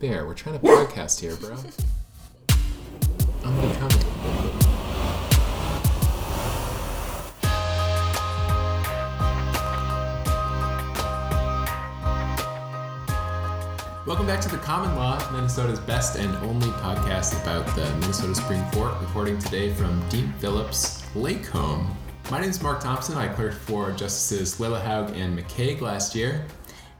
Bear, we're trying to podcast here, bro. I'm gonna come. Welcome back to the Common Law, Minnesota's best and only podcast about the Minnesota Supreme Court. Reporting today from Dean Phillips Lake Home. My name is Mark Thompson. I clerked for Justices Lillehaug and McKeig last year.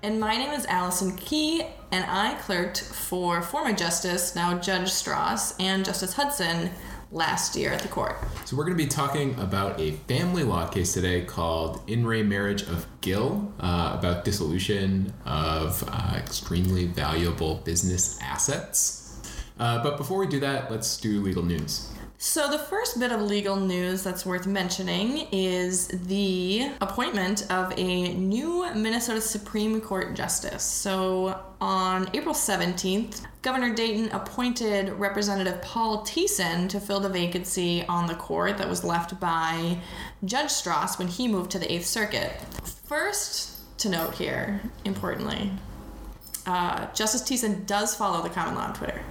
And my name is Allison Key, and I clerked for former Justice, now Judge Stras, and Justice Hudson last year at the court. So we're going to be talking about a family law case today called In Re Marriage of Gill, uh, about dissolution of uh, extremely valuable business assets. Uh, but before we do that, let's do legal news. So, the first bit of legal news that's worth mentioning is the appointment of a new Minnesota Supreme Court Justice. So, on April 17th, Governor Dayton appointed Representative Paul Thissen to fill the vacancy on the court that was left by Judge Stras when he moved to the Eighth Circuit. First to note here, importantly, uh, Justice Thissen does follow the common law on Twitter.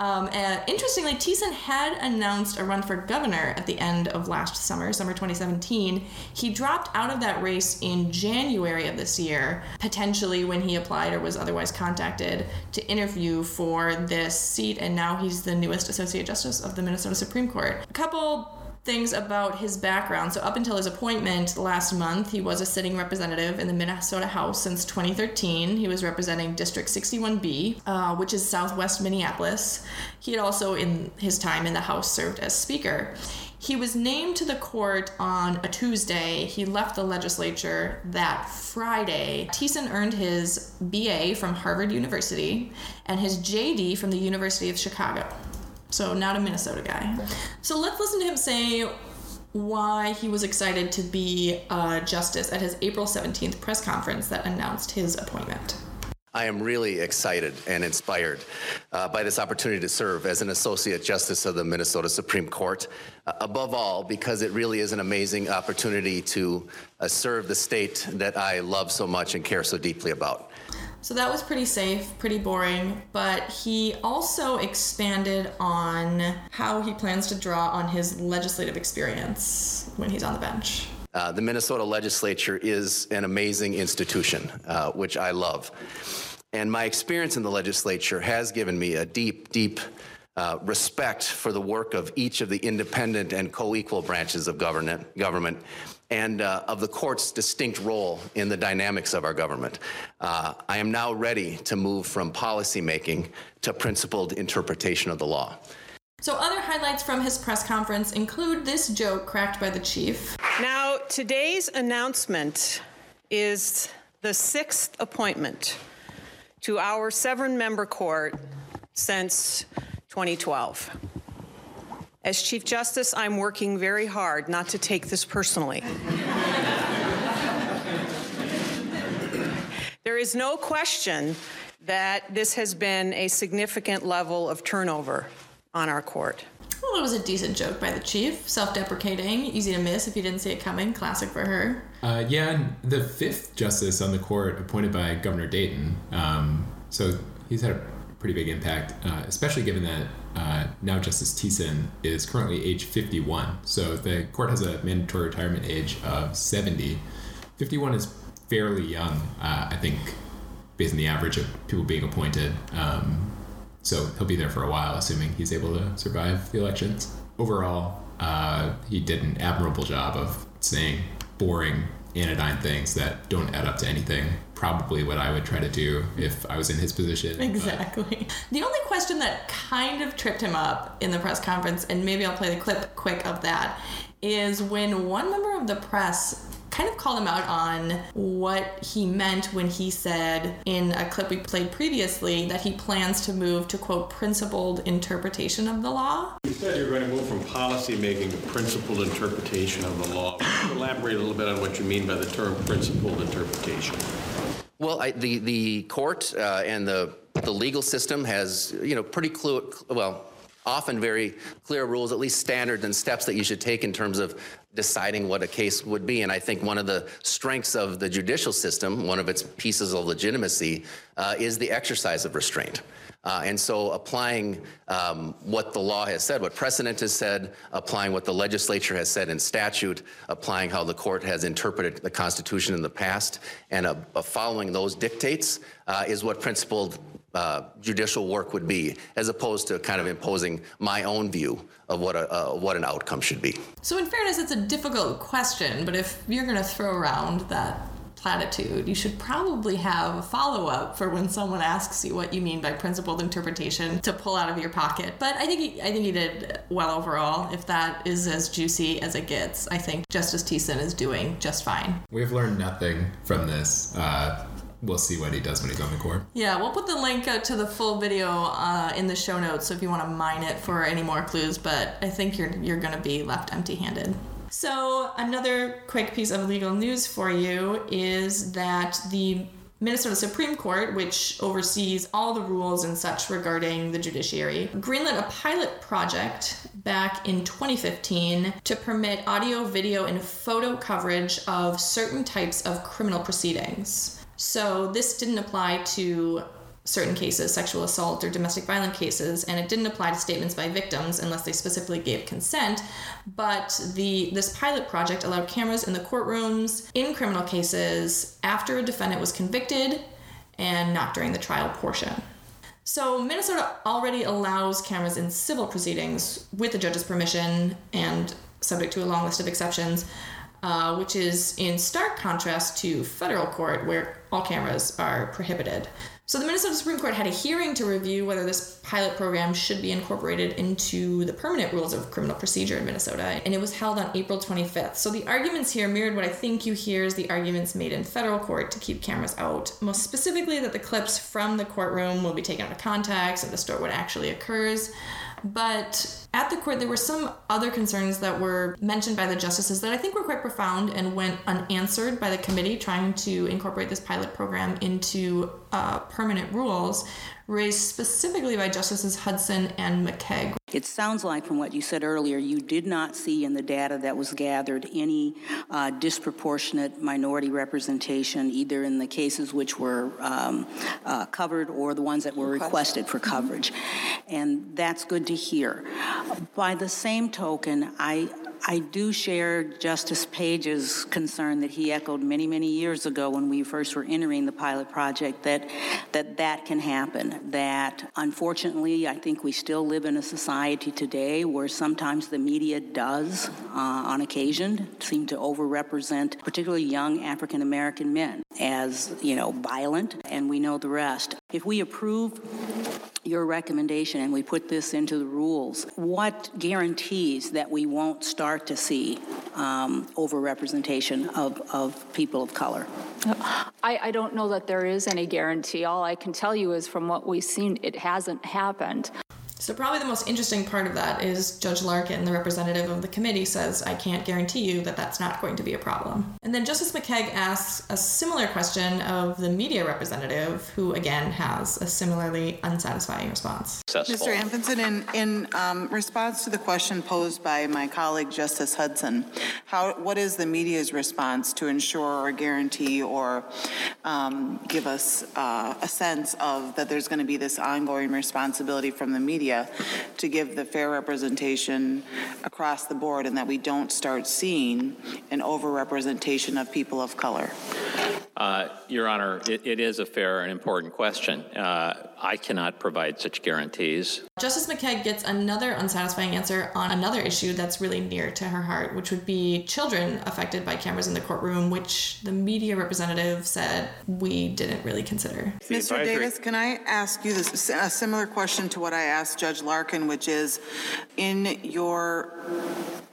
Um, and interestingly, Thissen had announced a run for governor at the end of last summer, summer 2017. He dropped out of that race in January of this year, potentially when he applied or was otherwise contacted to interview for this seat, and now he's the newest Associate Justice of the Minnesota Supreme Court. A couple things about his background. So, up until his appointment last month, he was a sitting representative in the Minnesota House since 2013. He was representing District 61B, uh, which is southwest Minneapolis. He had also, in his time in the House, served as Speaker. He was named to the court on a Tuesday. He left the legislature that Friday. Thissen earned his BA from Harvard University and his JD from the University of Chicago. So, not a Minnesota guy. So, let's listen to him say why he was excited to be a justice at his April 17th press conference that announced his appointment. I am really excited and inspired uh, by this opportunity to serve as an Associate Justice of the Minnesota Supreme Court. Uh, above all, because it really is an amazing opportunity to uh, serve the state that I love so much and care so deeply about. So that was pretty safe, pretty boring, but he also expanded on how he plans to draw on his legislative experience when he's on the bench. Uh, the Minnesota legislature is an amazing institution, uh, which I love. And my experience in the legislature has given me a deep, deep uh, respect for the work of each of the independent and co equal branches of government, government and uh, of the court's distinct role in the dynamics of our government. Uh, I am now ready to move from policymaking to principled interpretation of the law. So, other highlights from his press conference include this joke cracked by the chief. Now, today's announcement is the sixth appointment to our seven member court since 2012. As Chief Justice, I'm working very hard not to take this personally. there is no question that this has been a significant level of turnover on our court. Well, it was a decent joke by the chief, self deprecating, easy to miss if you didn't see it coming, classic for her. Uh, yeah, and the fifth justice on the court appointed by Governor Dayton. Um, so he's had a pretty big impact, uh, especially given that uh, now Justice Thissen is currently age 51. So the court has a mandatory retirement age of 70. 51 is fairly young, uh, I think, based on the average of people being appointed. Um, so he'll be there for a while, assuming he's able to survive the elections. Overall, uh, he did an admirable job of saying boring, anodyne things that don't add up to anything. Probably what I would try to do if I was in his position. Exactly. But. The only question that kind of tripped him up in the press conference, and maybe I'll play the clip quick of that, is when one member of the press kind of called him out on what he meant when he said in a clip we played previously that he plans to move to quote principled interpretation of the law. You said you're going to move from policy making to principled interpretation of the law. Elaborate a little bit on what you mean by the term principled interpretation. Well, I, the the court uh, and the the legal system has you know pretty clue well often very clear rules, at least standards and steps that you should take in terms of deciding what a case would be. And I think one of the strengths of the judicial system, one of its pieces of legitimacy, uh, is the exercise of restraint. Uh, and so applying um, what the law has said, what precedent has said, applying what the legislature has said in statute, applying how the court has interpreted the Constitution in the past, and uh, following those dictates uh, is what principled uh, judicial work would be, as opposed to kind of imposing my own view of what a uh, what an outcome should be. So, in fairness, it's a difficult question, but if you're going to throw around that platitude, you should probably have a follow up for when someone asks you what you mean by principled interpretation to pull out of your pocket. But I think he, I think he did well overall. If that is as juicy as it gets, I think Justice Thissen is doing just fine. We've learned nothing from this. Uh, we'll see what he does when he's on the court. Yeah, we'll put the link uh, to the full video uh, in the show notes so if you want to mine it for any more clues. But I think you're you're going to be left empty-handed. So another quick piece of legal news for you is that the Minnesota Supreme Court, which oversees all the rules and such regarding the judiciary, greenlit a pilot project back in 2015 to permit audio, video, and photo coverage of certain types of criminal proceedings. So this didn't apply to certain cases, sexual assault or domestic violence cases, and it didn't apply to statements by victims unless they specifically gave consent. But the this pilot project allowed cameras in the courtrooms in criminal cases after a defendant was convicted and not during the trial portion. So Minnesota already allows cameras in civil proceedings with the judge's permission and subject to a long list of exceptions uh, which is in stark contrast to federal court, where all cameras are prohibited. So the Minnesota Supreme Court had a hearing to review whether this pilot program should be incorporated into the permanent rules of criminal procedure in Minnesota, and it was held on April 25th. So the arguments here mirrored what I think you hear is the arguments made in federal court to keep cameras out, most specifically that the clips from the courtroom will be taken out of context and distort what actually occurs. But at the court, there were some other concerns that were mentioned by the justices that I think were quite profound and went unanswered by the committee trying to incorporate this pilot program into uh, permanent rules raised specifically by Justices Hudson and McKeig. It sounds like, from what you said earlier, you did not see in the data that was gathered any uh, disproportionate minority representation, either in the cases which were um, uh, covered or the ones that were requested for coverage. And that's good to hear. By the same token, I I do share Justice Page's concern that he echoed many, many years ago when we first were entering the pilot project that that, that can happen. That unfortunately, I think we still live in a society today where sometimes the media does, uh, on occasion, seem to overrepresent particularly young African American men as, you know, violent, and we know the rest. If we approve your recommendation and we put this into the rules, what guarantees that we won't start to see um, overrepresentation of, of people of color? I, I don't know that there is any guarantee. All I can tell you is from what we've seen, it hasn't happened. So, probably the most interesting part of that is Judge Larkin, the representative of the committee, says, I can't guarantee you that that's not going to be a problem. And then Justice McKeig asks a similar question of the media representative, who again has a similarly unsatisfying response. Mr. Amundson, in, in um, response to the question posed by my colleague Justice Hudson, how, what is the media's response to ensure or guarantee or um, give us uh, a sense of that there's going to be this ongoing responsibility from the media? Media to give the fair representation across the board and that we don't start seeing an overrepresentation of people of color? Uh, Your Honor, it, it is a fair and important question. Uh, I cannot provide such guarantees. Justice McKeig gets another unsatisfying answer on another issue that's really near to her heart, which would be children affected by cameras in the courtroom, which the media representative said we didn't really consider. Mr. Davis, can I ask you this, a similar question to what I asked Judge Larkin, which is in your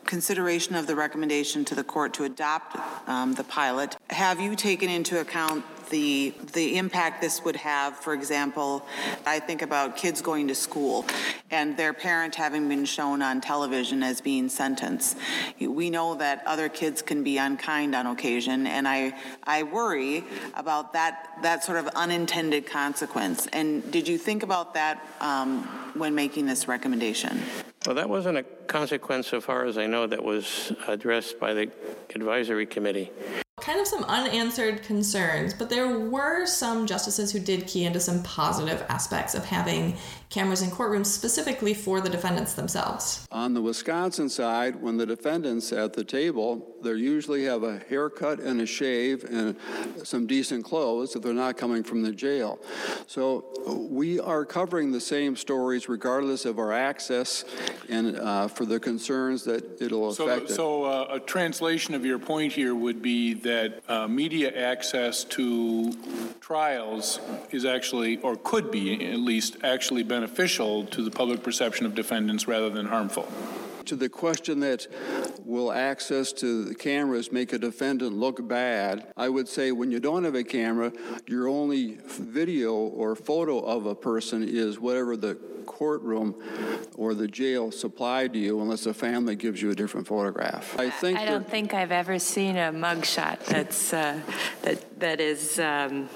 consideration of the recommendation to the court to adopt um, the pilot, have you taken into account the the impact this would have. For example, I think about kids going to school and their parent having been shown on television as being sentenced. We know that other kids can be unkind on occasion, and I I worry about that that sort of unintended consequence. And did you think about that um, when making this recommendation? Well, that wasn't a consequence, so far as I know, that was addressed by the advisory committee. Kind of some unanswered concerns, but there were some justices who did key into some positive aspects of having cameras in courtrooms specifically for the defendants themselves. On the Wisconsin side, when the defendants at the table, they usually have a haircut and a shave and some decent clothes if they're not coming from the jail. So we are covering the same stories regardless of our access and uh, for the concerns that it'll affect. So, so uh, a translation of your point here would be that uh, media access to trials is actually, or could be at least, actually beneficial to the public perception of defendants rather than harmful to the question that will access to the cameras make a defendant look bad, I would say when you don't have a camera, your only video or photo of a person is whatever the courtroom or the jail supplied to you unless the family gives you a different photograph. I think I don't think I've ever seen a mugshot that's uh, that that is um,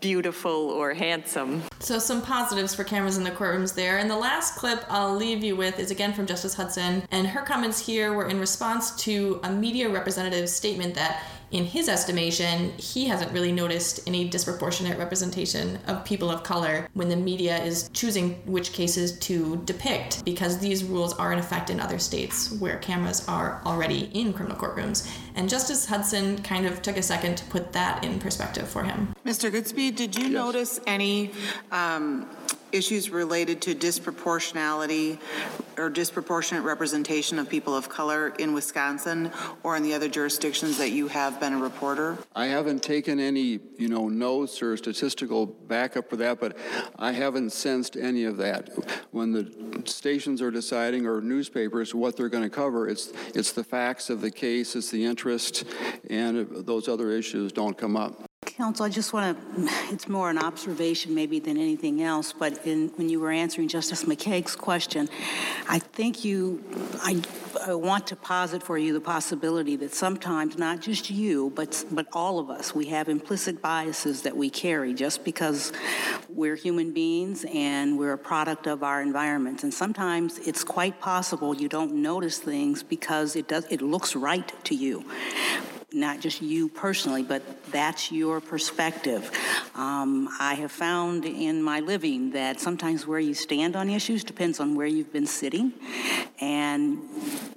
beautiful or handsome. So some positives for cameras in the courtrooms there. And the last clip I'll leave you with is again from Justice Hudson, and her comments here were in response to a media representative's statement that in his estimation, he hasn't really noticed any disproportionate representation of people of color when the media is choosing which cases to depict, because these rules are in effect in other states where cameras are already in criminal courtrooms. And Justice Hudson kind of took a second to put that in perspective for him. Mr. Goodspeed, did you yes. notice any um, issues related to disproportionality or disproportionate representation of people of color in Wisconsin or in the other jurisdictions that you have been a reporter? I haven't taken any, you know, notes or statistical backup for that, but I haven't sensed any of that. When the stations are deciding or newspapers what they're going to cover, it's it's the facts of the case, it's the interest, and those other issues don't come up. Counsel, I just want to, it's more an observation maybe than anything else, but in, when you were answering Justice McKeig's question, I think you, I, I want to posit for you the possibility that sometimes not just you, but, but all of us, we have implicit biases that we carry just because we're human beings and we're a product of our environment. And sometimes it's quite possible you don't notice things because it, does, it looks right to you not just you personally, but that's your perspective. Um, I have found in my living that sometimes where you stand on issues depends on where you've been sitting. And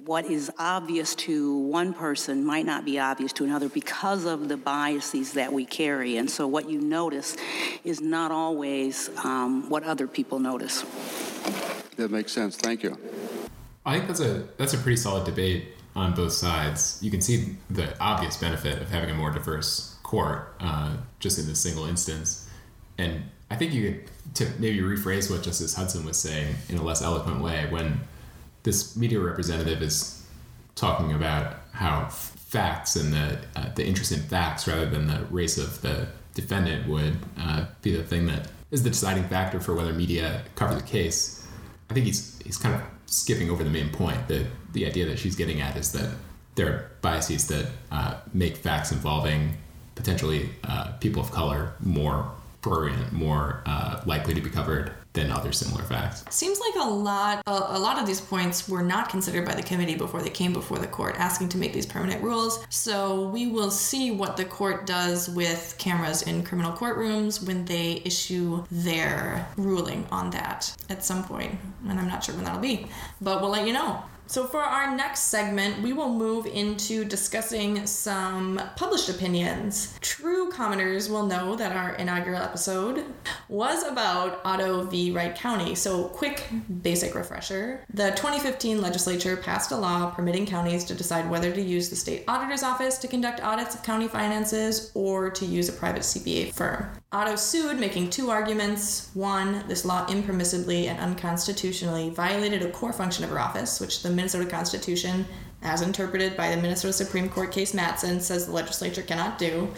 what is obvious to one person might not be obvious to another because of the biases that we carry. And so what you notice is not always um, what other people notice. That makes sense. Thank you. I think that's a that's a pretty solid debate on both sides. You can see the obvious benefit of having a more diverse court uh, just in this single instance. And I think you could to maybe rephrase what Justice Hudson was saying in a less eloquent way when this media representative is talking about how facts and the uh, the interest in facts rather than the race of the defendant would uh, be the thing that is the deciding factor for whether media cover the case. I think he's he's kind of skipping over the main point. The the idea that she's getting at is that there are biases that uh, make facts involving potentially uh, people of color more prurient, more uh, likely to be covered than other similar facts. Seems like a lot a, a, lot of these points were not considered by the committee before they came before the court asking to make these permanent rules. So we will see what the court does with cameras in criminal courtrooms when they issue their ruling on that at some point. And I'm not sure when that'll be, but we'll let you know. So, for our next segment, we will move into discussing some published opinions. True commoners will know that our inaugural episode was about Otto v. Wright County. So, quick basic refresher. The 2015 legislature passed a law permitting counties to decide whether to use the state auditor's office to conduct audits of county finances or to use a private CPA firm. Otto sued, making two arguments. One, this law impermissibly and unconstitutionally violated a core function of her office, which the Minnesota Constitution as interpreted by the Minnesota Supreme Court case Mattson, says the legislature cannot do,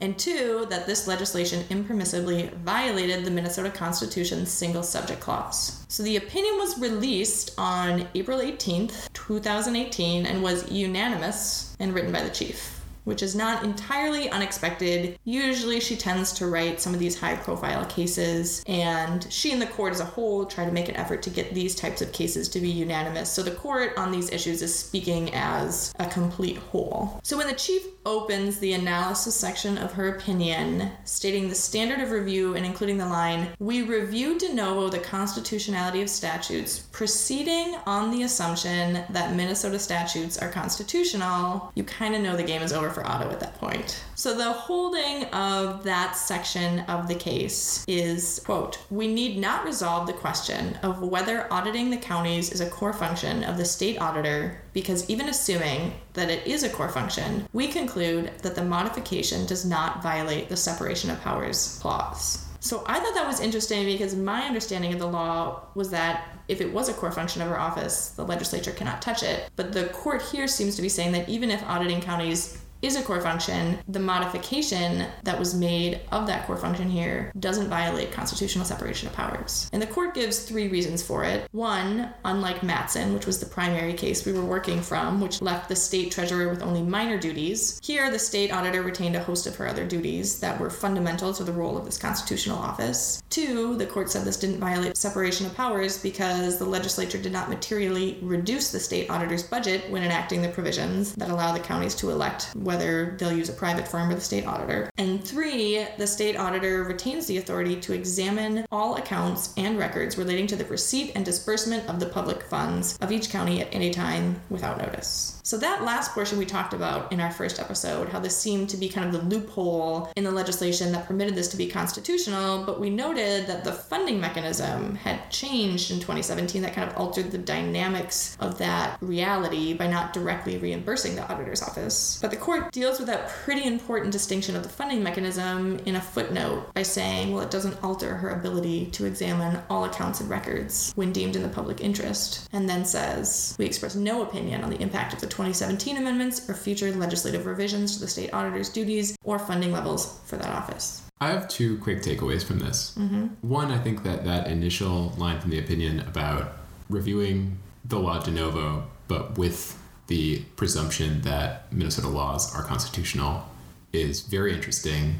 and two, that this legislation impermissibly violated the Minnesota Constitution's single subject clause. So the opinion was released on April 18th, 2018, and was unanimous and written by the chief which is not entirely unexpected. Usually, she tends to write some of these high profile cases, and she and the court as a whole try to make an effort to get these types of cases to be unanimous. So, the court on these issues is speaking as a complete whole. So, when the chief opens the analysis section of her opinion, stating the standard of review and including the line, We review de novo the constitutionality of statutes, proceeding on the assumption that Minnesota statutes are constitutional, you kind of know the game is over for Otto at that point. So the holding of that section of the case is, quote, we need not resolve the question of whether auditing the counties is a core function of the state auditor because even assuming that it is a core function, we conclude that the modification does not violate the separation of powers clause. So I thought that was interesting because my understanding of the law was that if it was a core function of her office, the legislature cannot touch it. But the court here seems to be saying that even if auditing counties is a core function, the modification that was made of that core function here doesn't violate constitutional separation of powers. And the court gives three reasons for it. One, unlike Mattson, which was the primary case we were working from, which left the state treasurer with only minor duties, here the state auditor retained a host of her other duties that were fundamental to the role of this constitutional office. Two, the court said this didn't violate separation of powers because the legislature did not materially reduce the state auditor's budget when enacting the provisions that allow the counties to elect whether they'll use a private firm or the state auditor. And three, the state auditor retains the authority to examine all accounts and records relating to the receipt and disbursement of the public funds of each county at any time without notice. So, that last portion we talked about in our first episode, how this seemed to be kind of the loophole in the legislation that permitted this to be constitutional, but we noted that the funding mechanism had changed in 2017 that kind of altered the dynamics of that reality by not directly reimbursing the auditor's office. But the court deals with that pretty important distinction of the funding mechanism in a footnote by saying, well, it doesn't alter her ability to examine all accounts and records when deemed in the public interest, and then says, we express no opinion on the impact of the 2017 amendments or future legislative revisions to the state auditor's duties or funding levels for that office. I have two quick takeaways from this. Mm-hmm. One, I think that that initial line from the opinion about reviewing the law de novo, but with the presumption that Minnesota laws are constitutional, is very interesting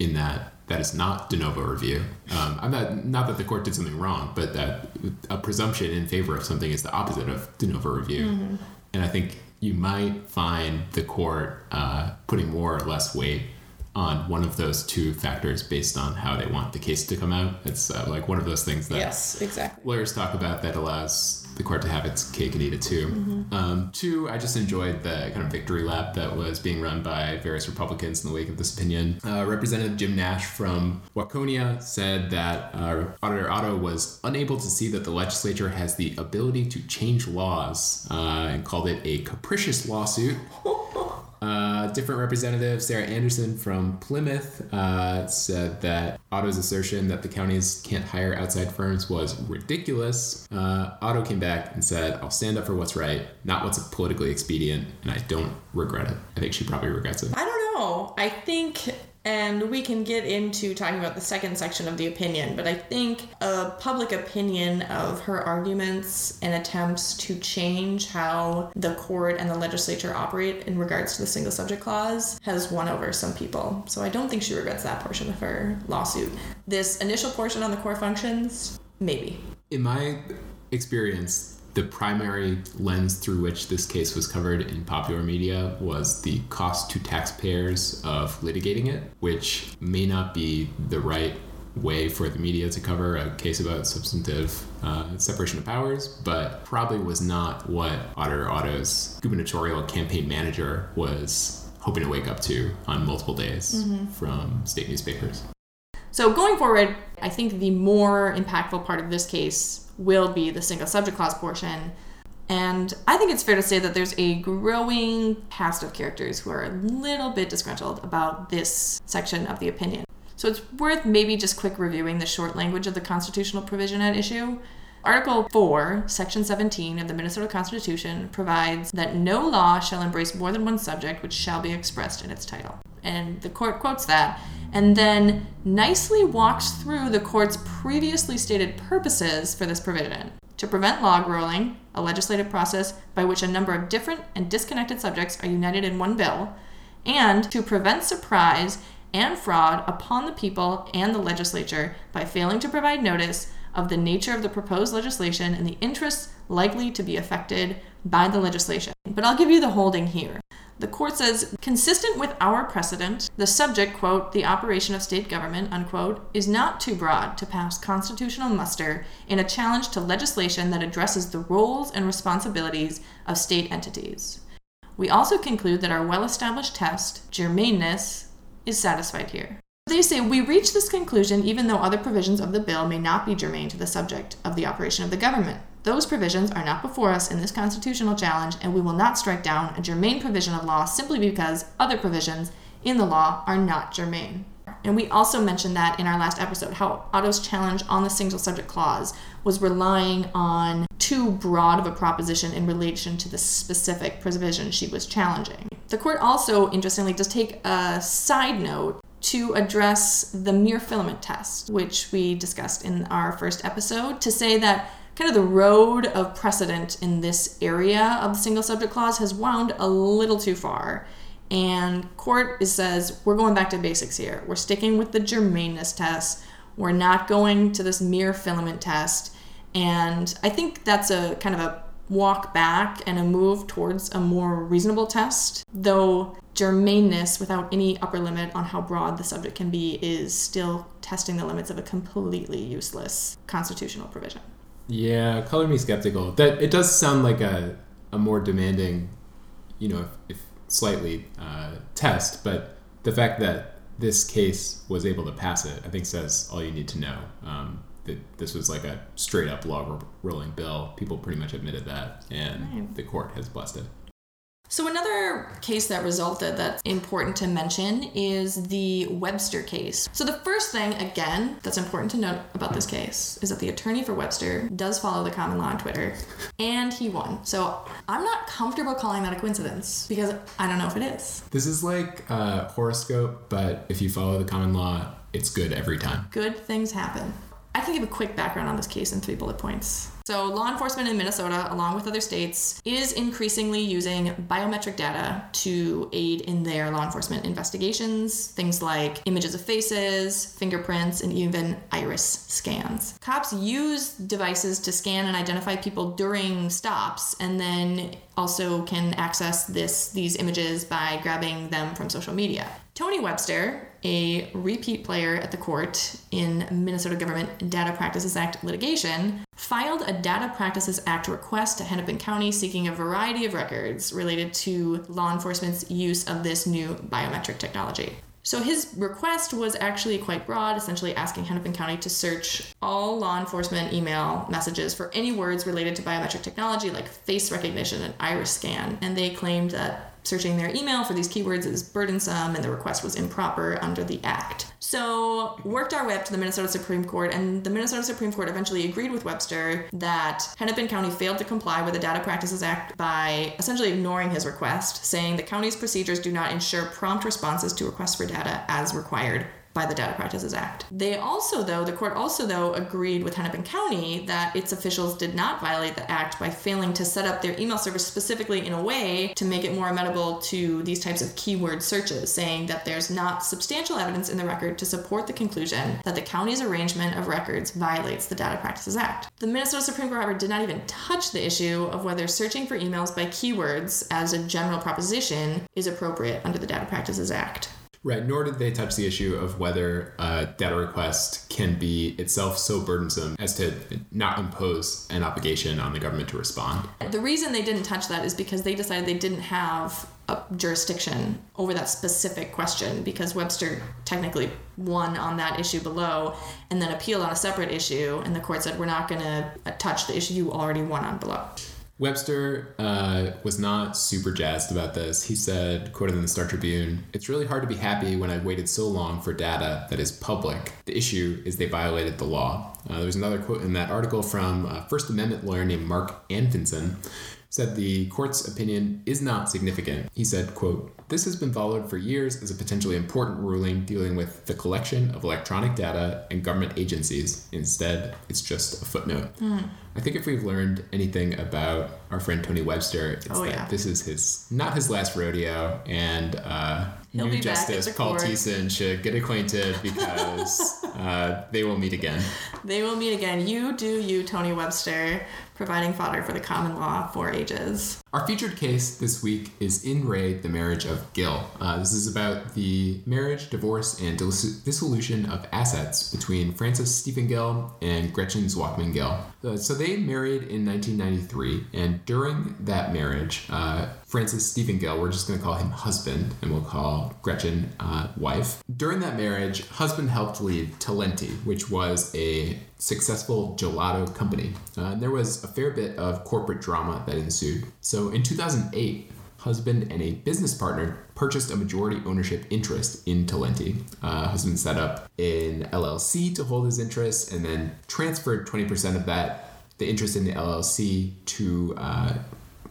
in that that is not de novo review. Um, I'm not not that the court did something wrong, but that a presumption in favor of something is the opposite of de novo review. Mm-hmm. And I think you might find the court uh, putting more or less weight on one of those two factors based on how they want the case to come out. It's uh, like one of those things that Yes, exactly. lawyers talk about that allows the court to have its cake and eat it too. Mhm. Um, two, I just enjoyed the kind of victory lap that was being run by various Republicans in the wake of this opinion. Uh, Representative Jim Nash from Waconia said that uh, Auditor Otto was unable to see that the legislature has the ability to change laws uh, and called it a capricious lawsuit. Uh, different representative, Sarah Anderson from Plymouth, uh, said that Otto's assertion that the counties can't hire outside firms was ridiculous. Uh, Otto came back and said, I'll stand up for what's right, not what's politically expedient, and I don't regret it. I think she probably regrets it. I don't know. I think, and we can get into talking about the second section of the opinion, but I think a public opinion of her arguments and attempts to change how the court and the legislature operate in regards to the single subject clause has won over some people. So I don't think she regrets that portion of her lawsuit. This initial portion on the core functions, maybe. In my experience, the primary lens through which this case was covered in popular media was the cost to taxpayers of litigating it, which may not be the right way for the media to cover a case about substantive uh, separation of powers, but probably was not what Otter Otto's gubernatorial campaign manager was hoping to wake up to on multiple days Mhm. from state newspapers. So going forward, I think the more impactful part of this case will be the single subject clause portion. And I think it's fair to say that there's a growing cast of characters who are a little bit disgruntled about this section of the opinion. So it's worth maybe just quick reviewing the short language of the constitutional provision at issue. Article 4, Section 17 of the Minnesota Constitution provides that no law shall embrace more than one subject which shall be expressed in its title. And the court quotes that and then nicely walks through the court's previously stated purposes for this provision to prevent log rolling, a legislative process by which a number of different and disconnected subjects are united in one bill, and to prevent surprise and fraud upon the people and the legislature by failing to provide notice of the nature of the proposed legislation and the interests likely to be affected by the legislation. But I'll give you the holding here. The court says, consistent with our precedent, the subject, quote, the operation of state government, unquote, is not too broad to pass constitutional muster in a challenge to legislation that addresses the roles and responsibilities of state entities. We also conclude that our well established test, germaneness, is satisfied here. They say we reach this conclusion even though other provisions of the bill may not be germane to the subject of the operation of the government. Those provisions are not before us in this constitutional challenge, and we will not strike down a germane provision of law simply because other provisions in the law are not germane. And we also mentioned that in our last episode how Otto's challenge on the single subject clause was relying on too broad of a proposition in relation to the specific provision she was challenging. The court also, interestingly, does take a side note to address the mere filament test, which we discussed in our first episode, to say that kind of the road of precedent in this area of the single subject clause has wound a little too far. And court says we're going back to basics here. We're sticking with the germaneness test. We're not going to this mere filament test. And I think that's a kind of a walk back and a move towards a more reasonable test, though germaneness without any upper limit on how broad the subject can be is still testing the limits of a completely useless constitutional provision. Yeah, color me skeptical. That it does sound like a, a more demanding, you know, if, if slightly uh, test, but the fact that this case was able to pass it, I think says all you need to know. Um, that this was like a straight up log rolling bill. People pretty much admitted that, and right. the court has blessed it. So, another case that resulted that's important to mention is the Webster case. So, the first thing, again, that's important to note about this case is that the attorney for Webster does follow the common law on Twitter, and he won. So, I'm not comfortable calling that a coincidence because I don't know if it is. This is like a horoscope, but if you follow the common law, it's good every time. Good things happen. I can give a quick background on this case in three bullet points. So, law enforcement in Minnesota, along with other states, is increasingly using biometric data to aid in their law enforcement investigations. Things like images of faces, fingerprints, and even iris scans. Cops use devices to scan and identify people during stops, and then also can access this these images by grabbing them from social media. Tony Webster, a repeat player at the court in Minnesota Government Data Practices Act litigation, filed a Data Practices Act request to Hennepin County seeking a variety of records related to law enforcement's use of this new biometric technology. So his request was actually quite broad, essentially asking Hennepin County to search all law enforcement email messages for any words related to biometric technology like face recognition and iris scan. And they claimed that searching their email for these keywords is burdensome and the request was improper under the act. So, worked our way up to the Minnesota Supreme Court, and the Minnesota Supreme Court eventually agreed with Webster that Hennepin County failed to comply with the Data Practices Act by essentially ignoring his request, saying the county's procedures do not ensure prompt responses to requests for data as required by the Data Practices Act. They also, though, the court also, though, agreed with Hennepin County that its officials did not violate the act by failing to set up their email service specifically in a way to make it more amenable to these types of keyword searches, saying that there's not substantial evidence in the record to support the conclusion that the county's arrangement of records violates the Data Practices Act. The Minnesota Supreme Court, however, did not even touch the issue of whether searching for emails by keywords as a general proposition is appropriate under the Data Practices Act. Right, nor did they touch the issue of whether a data request can be itself so burdensome as to not impose an obligation on the government to respond. The reason they didn't touch that is because they decided they didn't have a jurisdiction over that specific question because Webster technically won on that issue below and then appealed on a separate issue, and the court said, We're not going to uh, touch the issue you already won on below. Webster uh, was not super jazzed about this. He said, quoted in the Star Tribune, It's really hard to be happy when I've waited so long for data that is public. The issue is they violated the law. Uh, there's another quote in that article from a First Amendment lawyer named Mark Anfinson, said the court's opinion is not significant. He said, quote, this has been followed for years as a potentially important ruling dealing with the collection of electronic data and government agencies. Instead, it's just a footnote. Mm. I think if we've learned anything about our friend Tony Webster, it's Oh, that yeah. this is his not his last rodeo, and uh, new be back at Justice Paul court. Thissen should get acquainted because uh, they will meet again. They will meet again. You do you, Tony Webster, providing fodder for the common law for ages. Our featured case this week is In Re, the Marriage of Gill. Uh, this is about the marriage, divorce, and dissolution of assets between Francis Stephen Gill and Gretchen Zwakman Gill. Uh, so they married in 1993, and during that marriage, uh, Francis Stephen Gill, we're just going to call him husband, and we'll call Gretchen uh, wife. During that marriage, husband helped lead Talenti, which was a successful gelato company. Uh, there was a fair bit of corporate drama that ensued. So in 2008, husband and a business partner purchased a majority ownership interest in Talenti. Uh, husband set up an LLC to hold his interest and then transferred 20% of that, the interest in the LLC, to uh,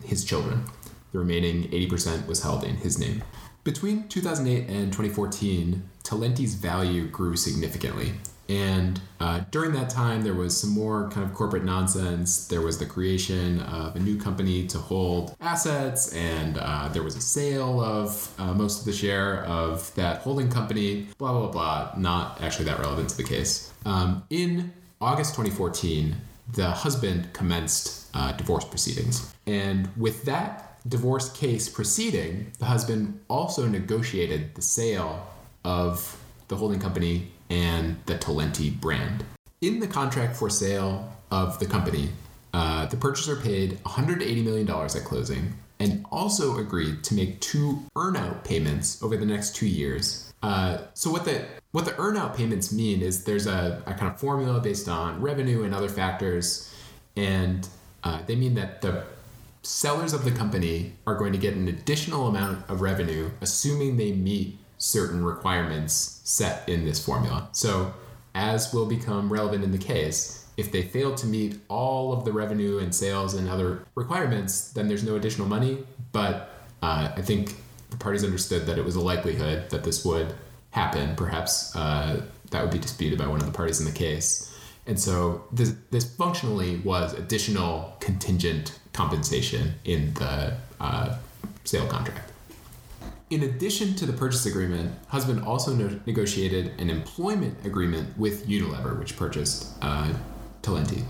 his children. The remaining 80% was held in his name. Between 2008 and 2014, Talenti's value grew significantly. And uh, during that time, there was some more kind of corporate nonsense. There was the creation of a new company to hold assets, and uh, there was a sale of uh, most of the share of that holding company, blah, blah, blah. Not actually that relevant to the case. Um, in August 2014, the husband commenced uh, divorce proceedings. And with that divorce case proceeding, the husband also negotiated the sale of the holding company and the Talenti brand. In the contract for sale of the company, uh, the purchaser paid $180 million at closing and also agreed to make two earnout payments over the next two years. Uh, so what the what the earnout payments mean is there's a, a kind of formula based on revenue and other factors, and uh, they mean that the sellers of the company are going to get an additional amount of revenue, assuming they meet certain requirements set in this formula. So, as will become relevant in the case, if they fail to meet all of the revenue and sales and other requirements, then there's no additional money. But uh, I think the parties understood that it was a likelihood that this would happen. Perhaps uh, that would be disputed by one of the parties in the case. And so this, this functionally was additional contingent compensation in the uh, sale contract. In addition to the purchase agreement, husband also no- negotiated an employment agreement with Unilever, which purchased uh, Talenti.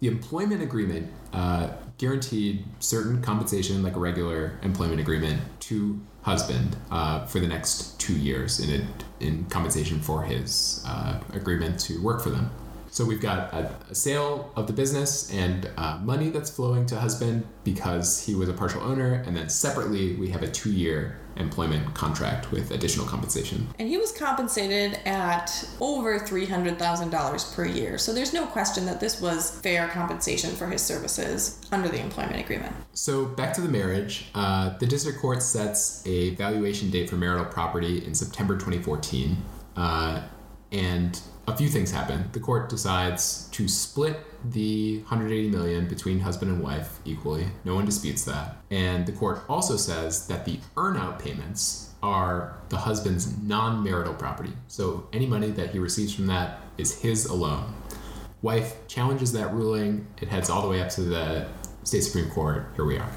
The employment agreement uh, guaranteed certain compensation, like a regular employment agreement, to husband uh, for the next two years in, a, in compensation for his uh, agreement to work for them. So we've got a, a sale of the business and uh, money that's flowing to husband because he was a partial owner, and then separately we have a two-year employment contract with additional compensation. And he was compensated at over $300,000 per year. So there's no question that this was fair compensation for his services under the employment agreement. So back to the marriage, uh, the district court sets a valuation date for marital property in September 2014, uh, and a few things happen. The court decides to split the 180 million between husband and wife equally. No one disputes that. And the court also says that the earnout payments are the husband's non-marital property. So any money that he receives from that is his alone. Wife challenges that ruling. It heads all the way up to the state supreme court. Here we are.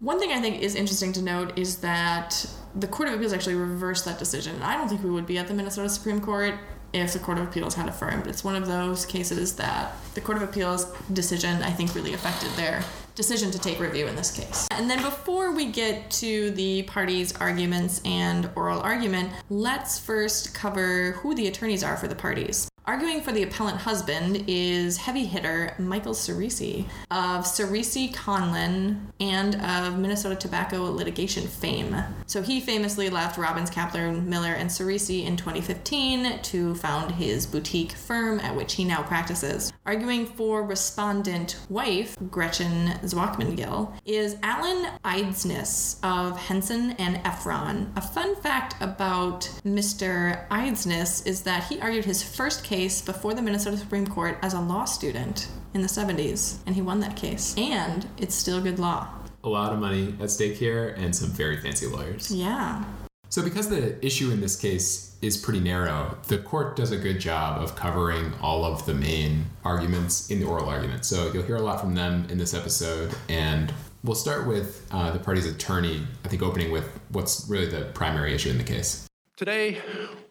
One thing I think is interesting to note is that the Court of Appeals actually reversed that decision. I don't think we would be at the Minnesota Supreme Court if the Court of Appeals had affirmed. It's one of those cases that the Court of Appeals decision, I think, really affected their decision to take review in this case. And then before we get to the parties' arguments and oral argument, let's first cover who the attorneys are for the parties. Arguing for the appellant husband is heavy hitter Michael Ciresi of Ciresi Conlin and of Minnesota tobacco litigation fame. So he famously left Robins, Kaplan, Miller, and Ciresi in 2015 to found his boutique firm at which he now practices. Arguing for respondent wife, Gretchen Zwackman-Gill, is Alan Eidsness of Henson and Efron. A fun fact about Mr. Eidsness is that he argued his first case case before the Minnesota Supreme Court as a law student in the 70s, and he won that case. And it's still good law. A lot of money at stake here and some very fancy lawyers. Yeah. So, because the issue in this case is pretty narrow, the court does a good job of covering all of the main arguments in the oral argument. So, you'll hear a lot from them in this episode, and we'll start with uh, the party's attorney, I think, opening with what's really the primary issue in the case. Today,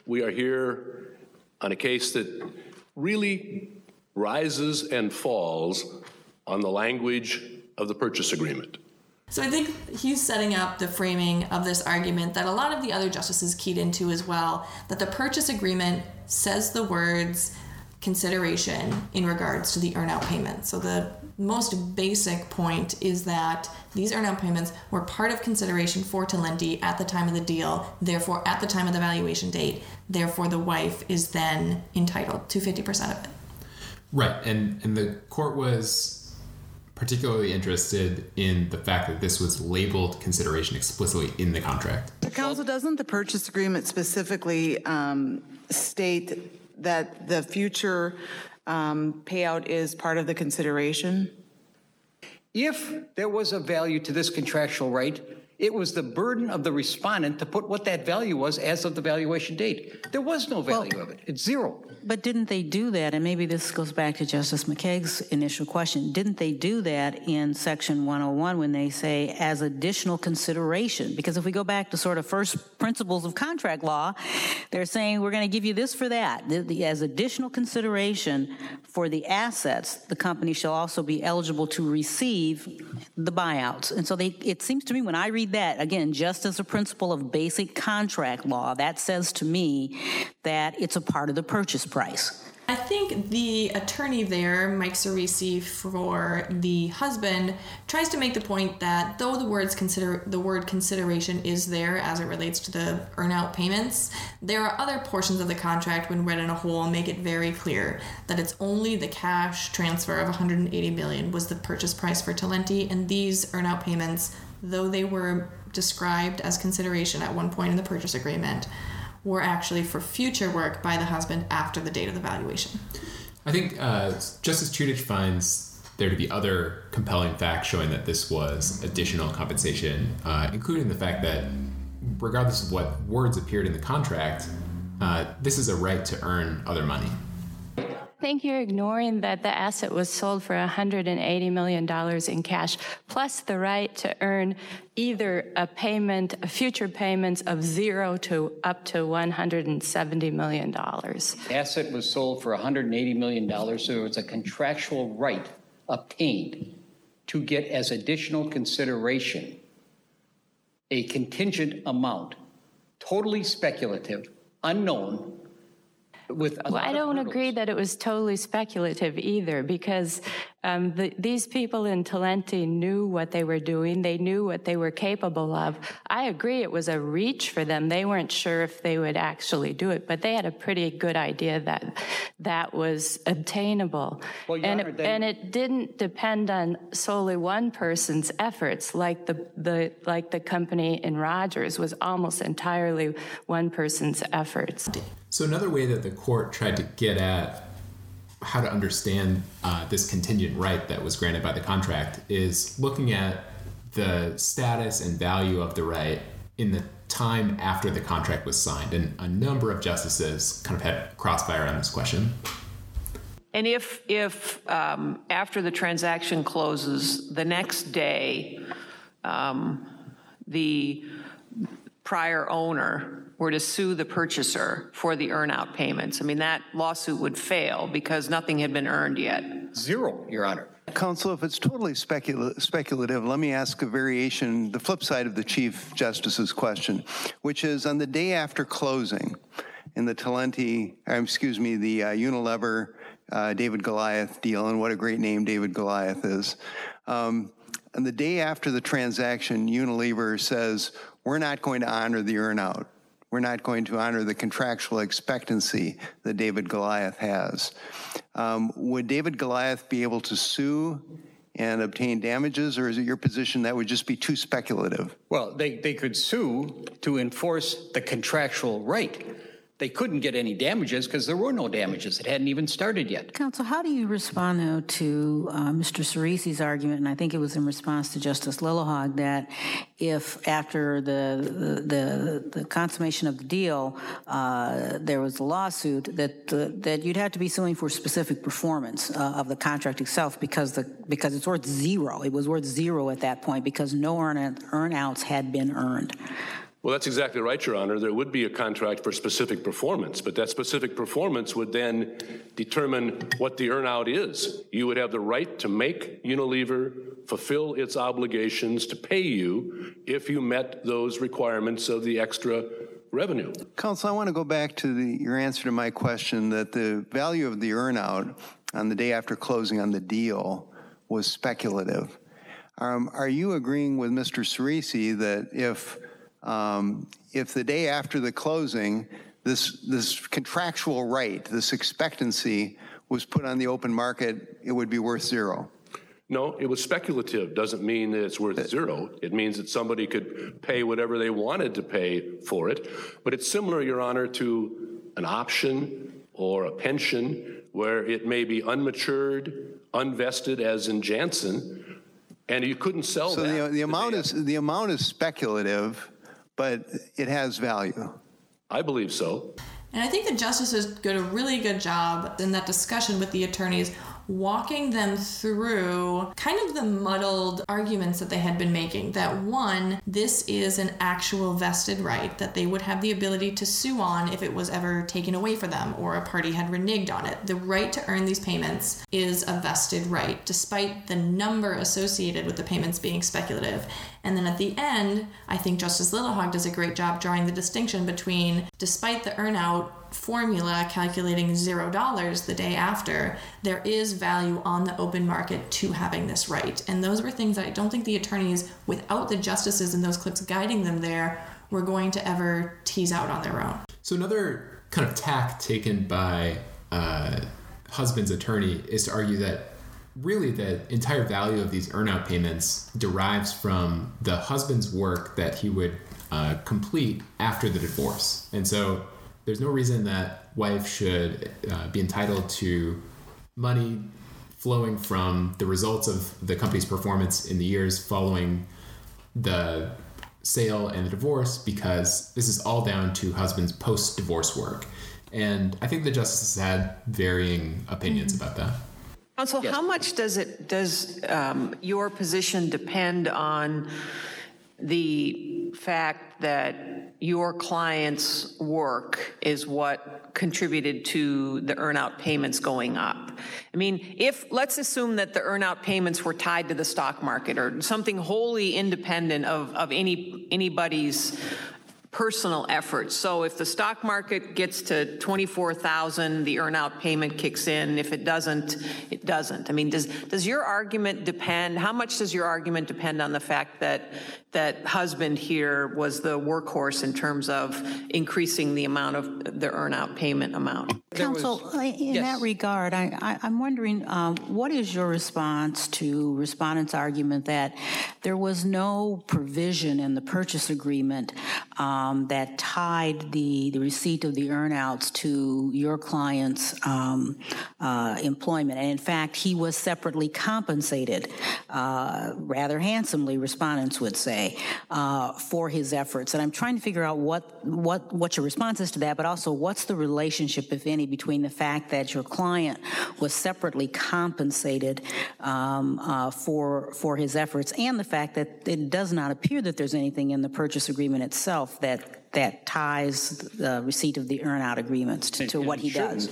we are here on a case that really rises and falls on the language of the purchase agreement. So I think he's setting up the framing of this argument that a lot of the other justices keyed into as well that the purchase agreement says the words consideration in regards to the earnout payment. So the most basic point is that these earnout payments were part of consideration for Talenti at the time of the deal, therefore at the time of the valuation date, therefore the wife is then entitled to 50% of it. Right, and and the court was particularly interested in the fact that this was labeled consideration explicitly in the contract. The council doesn't the purchase agreement specifically um, state that the future um, payout is part of the consideration? If there was a value to this contractual right, it was the burden of the respondent to put what that value was as of the valuation date. There was no value well, of it. It's zero. But didn't they do that? And maybe this goes back to Justice McKeig's initial question. Didn't they do that in Section 101 when they say as additional consideration? Because if we go back to sort of first principles of contract law, they're saying we're going to give you this for that. The, the, as additional consideration for the assets, the company shall also be eligible to receive the buyouts. And so they, it seems to me when I read that, again, just as a principle of basic contract law, that says to me that it's a part of the purchase price. I think the attorney there, Mike Ciresi, for the husband, tries to make the point that though the words consider the word consideration is there as it relates to the earnout payments, there are other portions of the contract when read in a whole make it very clear that it's only the cash transfer of 180 million was the purchase price for Talenti, and these earnout payments, though they were described as consideration at one point in the purchase agreement, were actually for future work by the husband after the date of the valuation. I think uh, Justice Chutich finds there to be other compelling facts showing that this was additional compensation, uh, including the fact that, regardless of what words appeared in the contract, uh, this is a right to earn other money think you're ignoring that the asset was sold for $180 million in cash, plus the right to earn either a payment, a future payments of zero to up to $170 million. The asset was sold for $180 million, so it was a contractual right obtained to get as additional consideration a contingent amount, totally speculative, unknown, with well, I don't agree that it was totally speculative either, because um, the, these people in Talenti knew what they were doing. They knew what they were capable of. I agree it was a reach for them. They weren't sure if they would actually do it, but they had a pretty good idea that that was obtainable. Well, and, Honor, it, they... and it didn't depend on solely one person's efforts, like the, the like the company in Rogers was almost entirely one person's efforts. So another way that the court tried to get at how to understand uh, this contingent right that was granted by the contract is looking at the status and value of the right in the time after the contract was signed. And a number of justices kind of had crossfire on this question. And if, if um, after the transaction closes, the next day, um, the prior owner were to sue the purchaser for the earnout payments. I mean, that lawsuit would fail because nothing had been earned yet. Zero, Your Honor. Counsel, if it's totally specula- speculative, let me ask a variation, the flip side of the Chief Justice's question, which is on the day after closing, in the Talenti, uh, excuse me, the uh, Unilever uh, David Goliath deal, and what a great name David Goliath is. Um, and the day after the transaction, Unilever says, We're not going to honor the earnout. We're not going to honor the contractual expectancy that David Goliath has. Um, would David Goliath be able to sue and obtain damages, or is it your position that would just be too speculative? Well, they, they could sue to enforce the contractual right. They couldn't get any damages because there were no damages. It hadn't even started yet. Counsel, how do you respond, though, to uh, Mr. Ciresi's argument, and I think it was in response to Justice Lillehaug, that if after the, the, the consummation of the deal, uh, there was a lawsuit, that, the, that you'd have to be suing for specific performance uh, of the contract itself because, the, because it's worth zero. It was worth zero at that point because no earn, earnouts had been earned. Well, that's exactly right, Your Honor. There would be a contract for specific performance, but that specific performance would then determine what the earnout is. You would have the right to make Unilever fulfill its obligations to pay you if you met those requirements of the extra revenue. Counsel, I want to go back to the, your answer to my question that the value of the earnout on the day after closing on the deal was speculative. Um, are you agreeing with Mr. Ciresi that if um, if the day after the closing, this, this contractual right, this expectancy was put on the open market, it would be worth zero. No, it was speculative. Doesn't mean that it's worth zero. It means that somebody could pay whatever they wanted to pay for it. But it's similar, Your Honor, to an option or a pension where it may be unmatured, unvested, as in Janssen, and you couldn't sell so that. the, the amount is the amount is speculative but it has value. I believe so. And I think the justices did a really good job in that discussion with the attorneys walking them through kind of the muddled arguments that they had been making. That one, this is an actual vested right that they would have the ability to sue on if it was ever taken away from them or a party had reneged on it. The right to earn these payments is a vested right, despite the number associated with the payments being speculative. And then at the end, I think Justice Lillehaug does a great job drawing the distinction between, despite the earnout, formula calculating zero dollars the day after, there is value on the open market to having this right. And those were things that I don't think the attorneys, without the justices in those clips guiding them there, were going to ever tease out on their own. So another kind of tack taken by uh, husband's attorney is to argue that really the entire value of these earnout payments derives from the husband's work that he would uh, complete after the divorce. And so there's no reason that wife should uh, be entitled to money flowing from the results of the company's performance in the years following the sale and the divorce because this is all down to husband's post divorce work. And I think the justices had varying opinions mm-hmm. about that. Counsel, yes. how much does it does um, your position depend on the fact that your client's work is what contributed to the earnout payments going up. I mean, if let's assume that the earnout payments were tied to the stock market or something wholly independent of, of any anybody's personal efforts. So if the stock market gets to 24,000, the earnout payment kicks in. If it doesn't, it doesn't. I mean, does does your argument depend? How much does your argument depend on the fact that that husband here was the workhorse in terms of increasing the amount of the earnout payment amount? Counsel, was, in yes. that regard, I, am wondering um, what is your response to respondents' argument that there was no provision in the purchase agreement um, that tied the, the receipt of the earnouts to your client's um, uh, employment, and in fact, he was separately compensated, uh, rather handsomely, respondents would say, uh, for his efforts. And I'm trying to figure out what what what your response is to that, but also what's the relationship, if any between the fact that your client was separately compensated um, uh, for for his efforts and the fact that it does not appear that there's anything in the purchase agreement itself that that ties the receipt of the earnout agreements to, to what he does.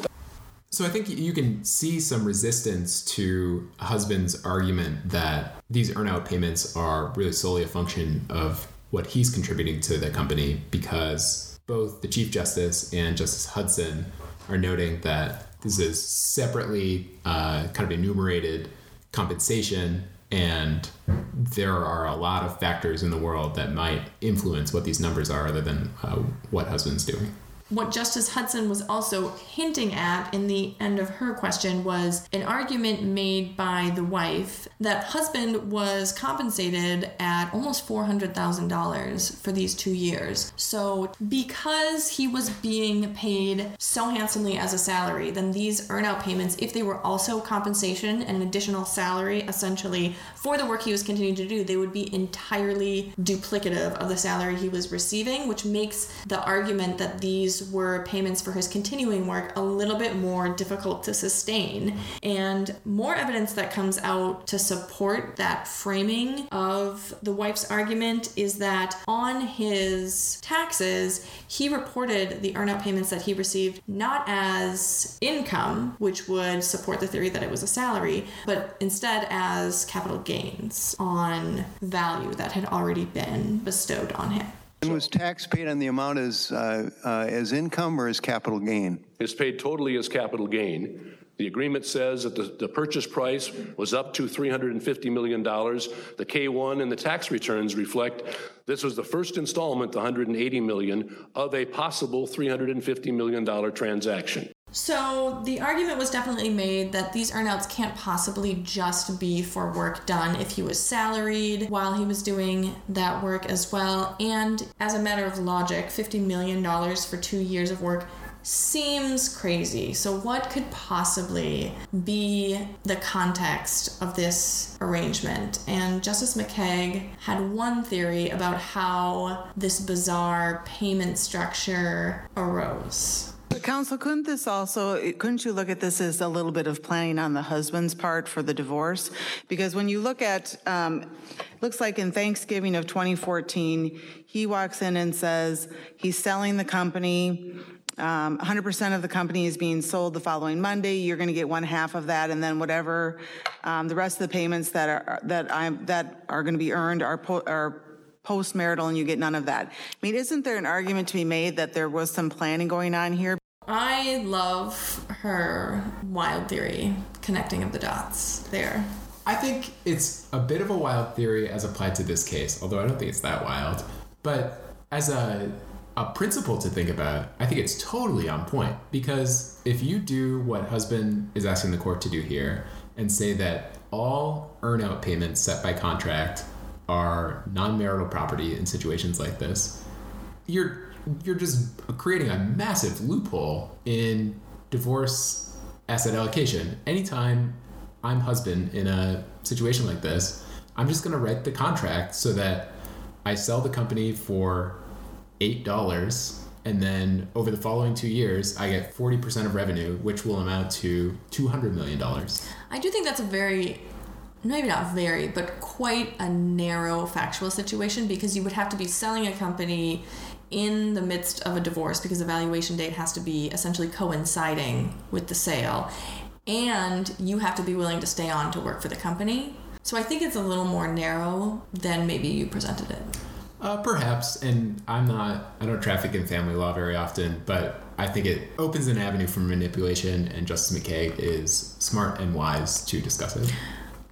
So I think you can see some resistance to a husband's argument that these earnout payments are really solely a function of what he's contributing to the company because both the Chief Justice and Justice Hudson are noting that this is separately uh, kind of enumerated compensation, and there are a lot of factors in the world that might influence what these numbers are, other than uh, what husband's doing what Justice Hudson was also hinting at in the end of her question was an argument made by the wife that husband was compensated at almost $400,000 for these two years. So, because he was being paid so handsomely as a salary, then these earnout payments, if they were also compensation and an additional salary essentially for the work he was continuing to do, they would be entirely duplicative of the salary he was receiving, which makes the argument that these were payments for his continuing work a little bit more difficult to sustain. And more evidence that comes out to support that framing of the wife's argument is that on his taxes, he reported the earnout payments that he received not as income, which would support the theory that it was a salary, but instead as capital gains on value that had already been bestowed on him. And was tax paid on the amount as, uh, uh, as income or as capital gain? It's paid totally as capital gain. The agreement says that the, the purchase price was up to $350 million. The K1 and the tax returns reflect this was the first installment, the 180 million, of a possible $350 million transaction. So the argument was definitely made that these earnouts can't possibly just be for work done if he was salaried while he was doing that work as well. And as a matter of logic, $50 million for two years of work seems crazy. So, what could possibly be the context of this arrangement? And Justice McKeig had one theory about how this bizarre payment structure arose. Counsel, couldn't this also, couldn't you look at this as a little bit of planning on the husband's part for the divorce? Because when you look at, um, looks like in Thanksgiving of 2014, he walks in and says he's selling the company. Um, 100% of the company is being sold the following Monday. You're going to get one half of that, and then whatever um, the rest of the payments that are that I'm that are going to be earned are po- are post-marital, and you get none of that. I mean, isn't there an argument to be made that there was some planning going on here? I love her wild theory connecting of the dots there. I think it's a bit of a wild theory as applied to this case, although I don't think it's that wild. But as a a principle to think about, I think it's totally on point because if you do what husband is asking the court to do here and say that all earnout payments set by contract are non-marital property in situations like this, you're you're just creating a massive loophole in divorce asset allocation. Anytime I'm husband in a situation like this, I'm just going to write the contract so that I sell the company for $8 and then over the following two years, I get 40% of revenue, which will amount to $200 million. I do think that's a very maybe not very, but quite a narrow factual situation because you would have to be selling a company in the midst of a divorce because the valuation date has to be essentially coinciding with the sale. And you have to be willing to stay on to work for the company. So I think it's a little more narrow than maybe you presented it. Uh, perhaps, and I'm not, I don't traffic in family law very often, but I think it opens an avenue for manipulation, and Justice McKeig is smart and wise to discuss it.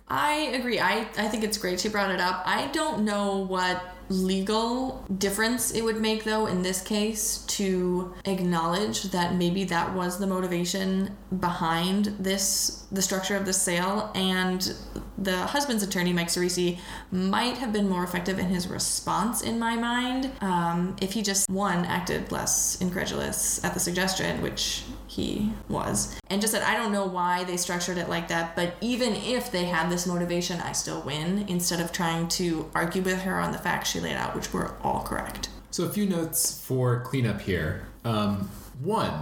I agree. I, I think it's great she brought it up. I don't know what legal difference it would make, though, in this case, to acknowledge that maybe that was the motivation behind this, the structure of the sale, and the husband's attorney, Mike Ciresi, might have been more effective in his response, in my mind, um, if he just, one, acted less incredulous at the suggestion, which he was, and just said, I don't know why they structured it like that, but even if they had this motivation, I still win, instead of trying to argue with her on the facts she laid out, which were all correct. So, a few notes for cleanup here. Um, one,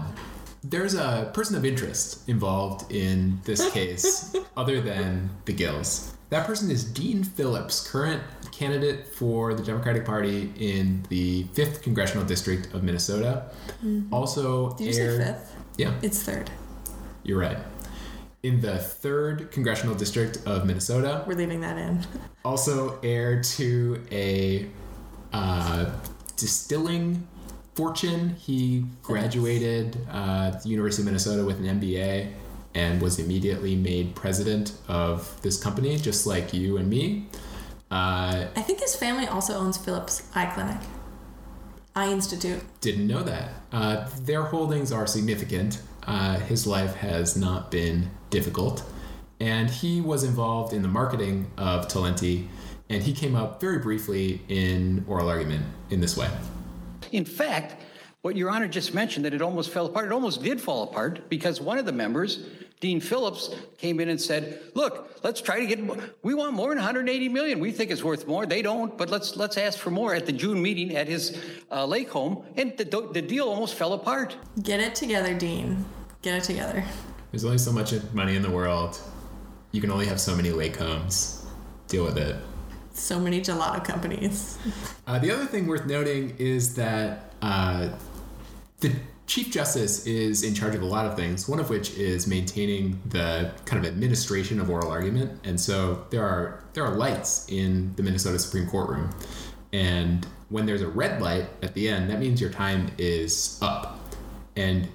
there's a person of interest involved in this case other than the Gills. That person is Dean Phillips, current candidate for the Democratic Party in the 5th Congressional District of Minnesota. Mm-hmm. Also, Did you aired, say 5th? Yeah. It's 3rd. You're right. In the 3rd Congressional District of Minnesota. We're leaving that in. also heir to a uh, distilling fortune. He graduated uh, the University of Minnesota with an MBA and was immediately made president of this company, just like you and me. Uh, I think his family also owns Phillips Eye Clinic, Eye Institute. didn't know that. Uh, their holdings are significant. Uh, his life has not been difficult. And he was involved in the marketing of Talenti, and he came up very briefly in oral argument in this way. In fact, what Your Honor just mentioned, that it almost fell apart, it almost did fall apart because one of the members, Dean Phillips, came in and said, "Look, let's try to get. We want more than 180 million. We think it's worth more. They don't, but let's let's ask for more." At the June meeting at his uh, lake home, and the the deal almost fell apart. Get it together, Dean. Get it together. There's only so much money in the world. You can only have so many lake homes. Deal with it. So many gelato companies. Uh, the other thing worth noting is that uh, the Chief Justice is in charge of a lot of things, one of which is maintaining the kind of administration of oral argument. And so there are there are lights in the Minnesota Supreme Court room. And when there's a red light at the end, that means your time is up. And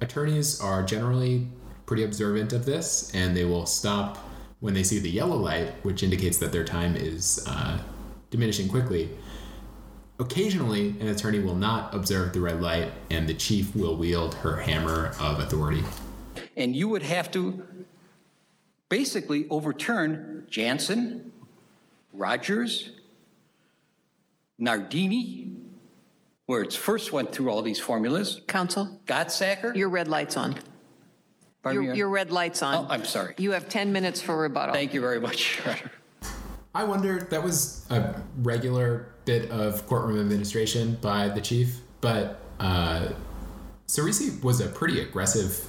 attorneys are generally pretty observant of this, and they will stop when they see the yellow light, which indicates that their time is uh, diminishing quickly. Occasionally, an attorney will not observe the red light, and the chief will wield her hammer of authority. and you would have to basically overturn Janssen, Rogers, Nardini, where it's first went through all these formulas. Counsel? Gottsacker. Your red light's on. Your, your red light's on. Oh, I'm sorry. You have 10 minutes for rebuttal. Thank you very much. I wonder, that was a regular bit of courtroom administration by the chief, but uh, Ciresi was a pretty aggressive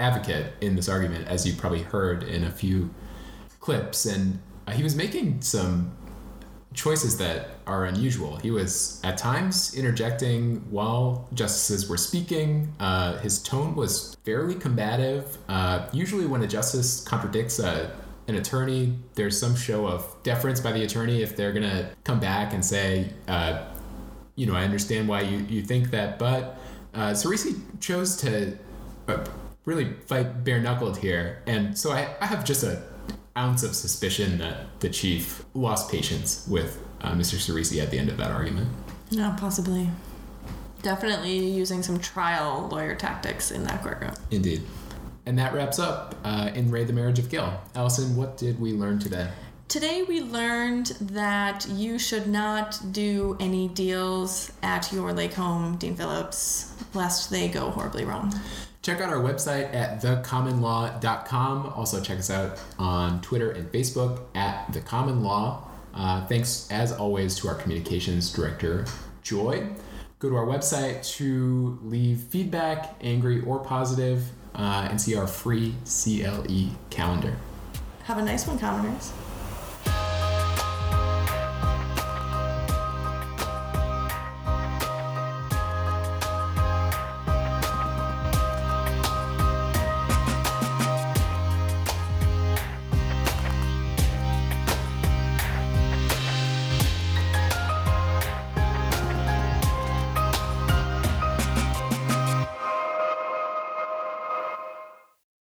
advocate in this argument, as you probably heard in a few clips, and uh, he was making some choices that are unusual. He was at times interjecting while justices were speaking. Uh, his tone was fairly combative. Uh, usually, when a justice contradicts a, an attorney, there's some show of deference by the attorney if they're going to come back and say, uh, you know, I understand why you, you think that, but uh, Ciresi chose to uh, really fight bare knuckled here. And so I, I have just a ounce of suspicion that the chief lost patience with uh, Mr. Ciresi at the end of that argument. No, possibly. Definitely using some trial lawyer tactics in that courtroom. Indeed. And that wraps up uh, In re the Marriage of Gill. Allison, what did we learn today? Today we learned that you should not do any deals at your lake home, Dean Phillips, lest they go horribly wrong. Check out our website at thecommonlaw.com. Also, check us out on Twitter and Facebook at The Common Law. Uh, thanks, as always, to our communications director, Joy. Go to our website to leave feedback, angry or positive, uh, and see our free CLE calendar. Have a nice one, commoners.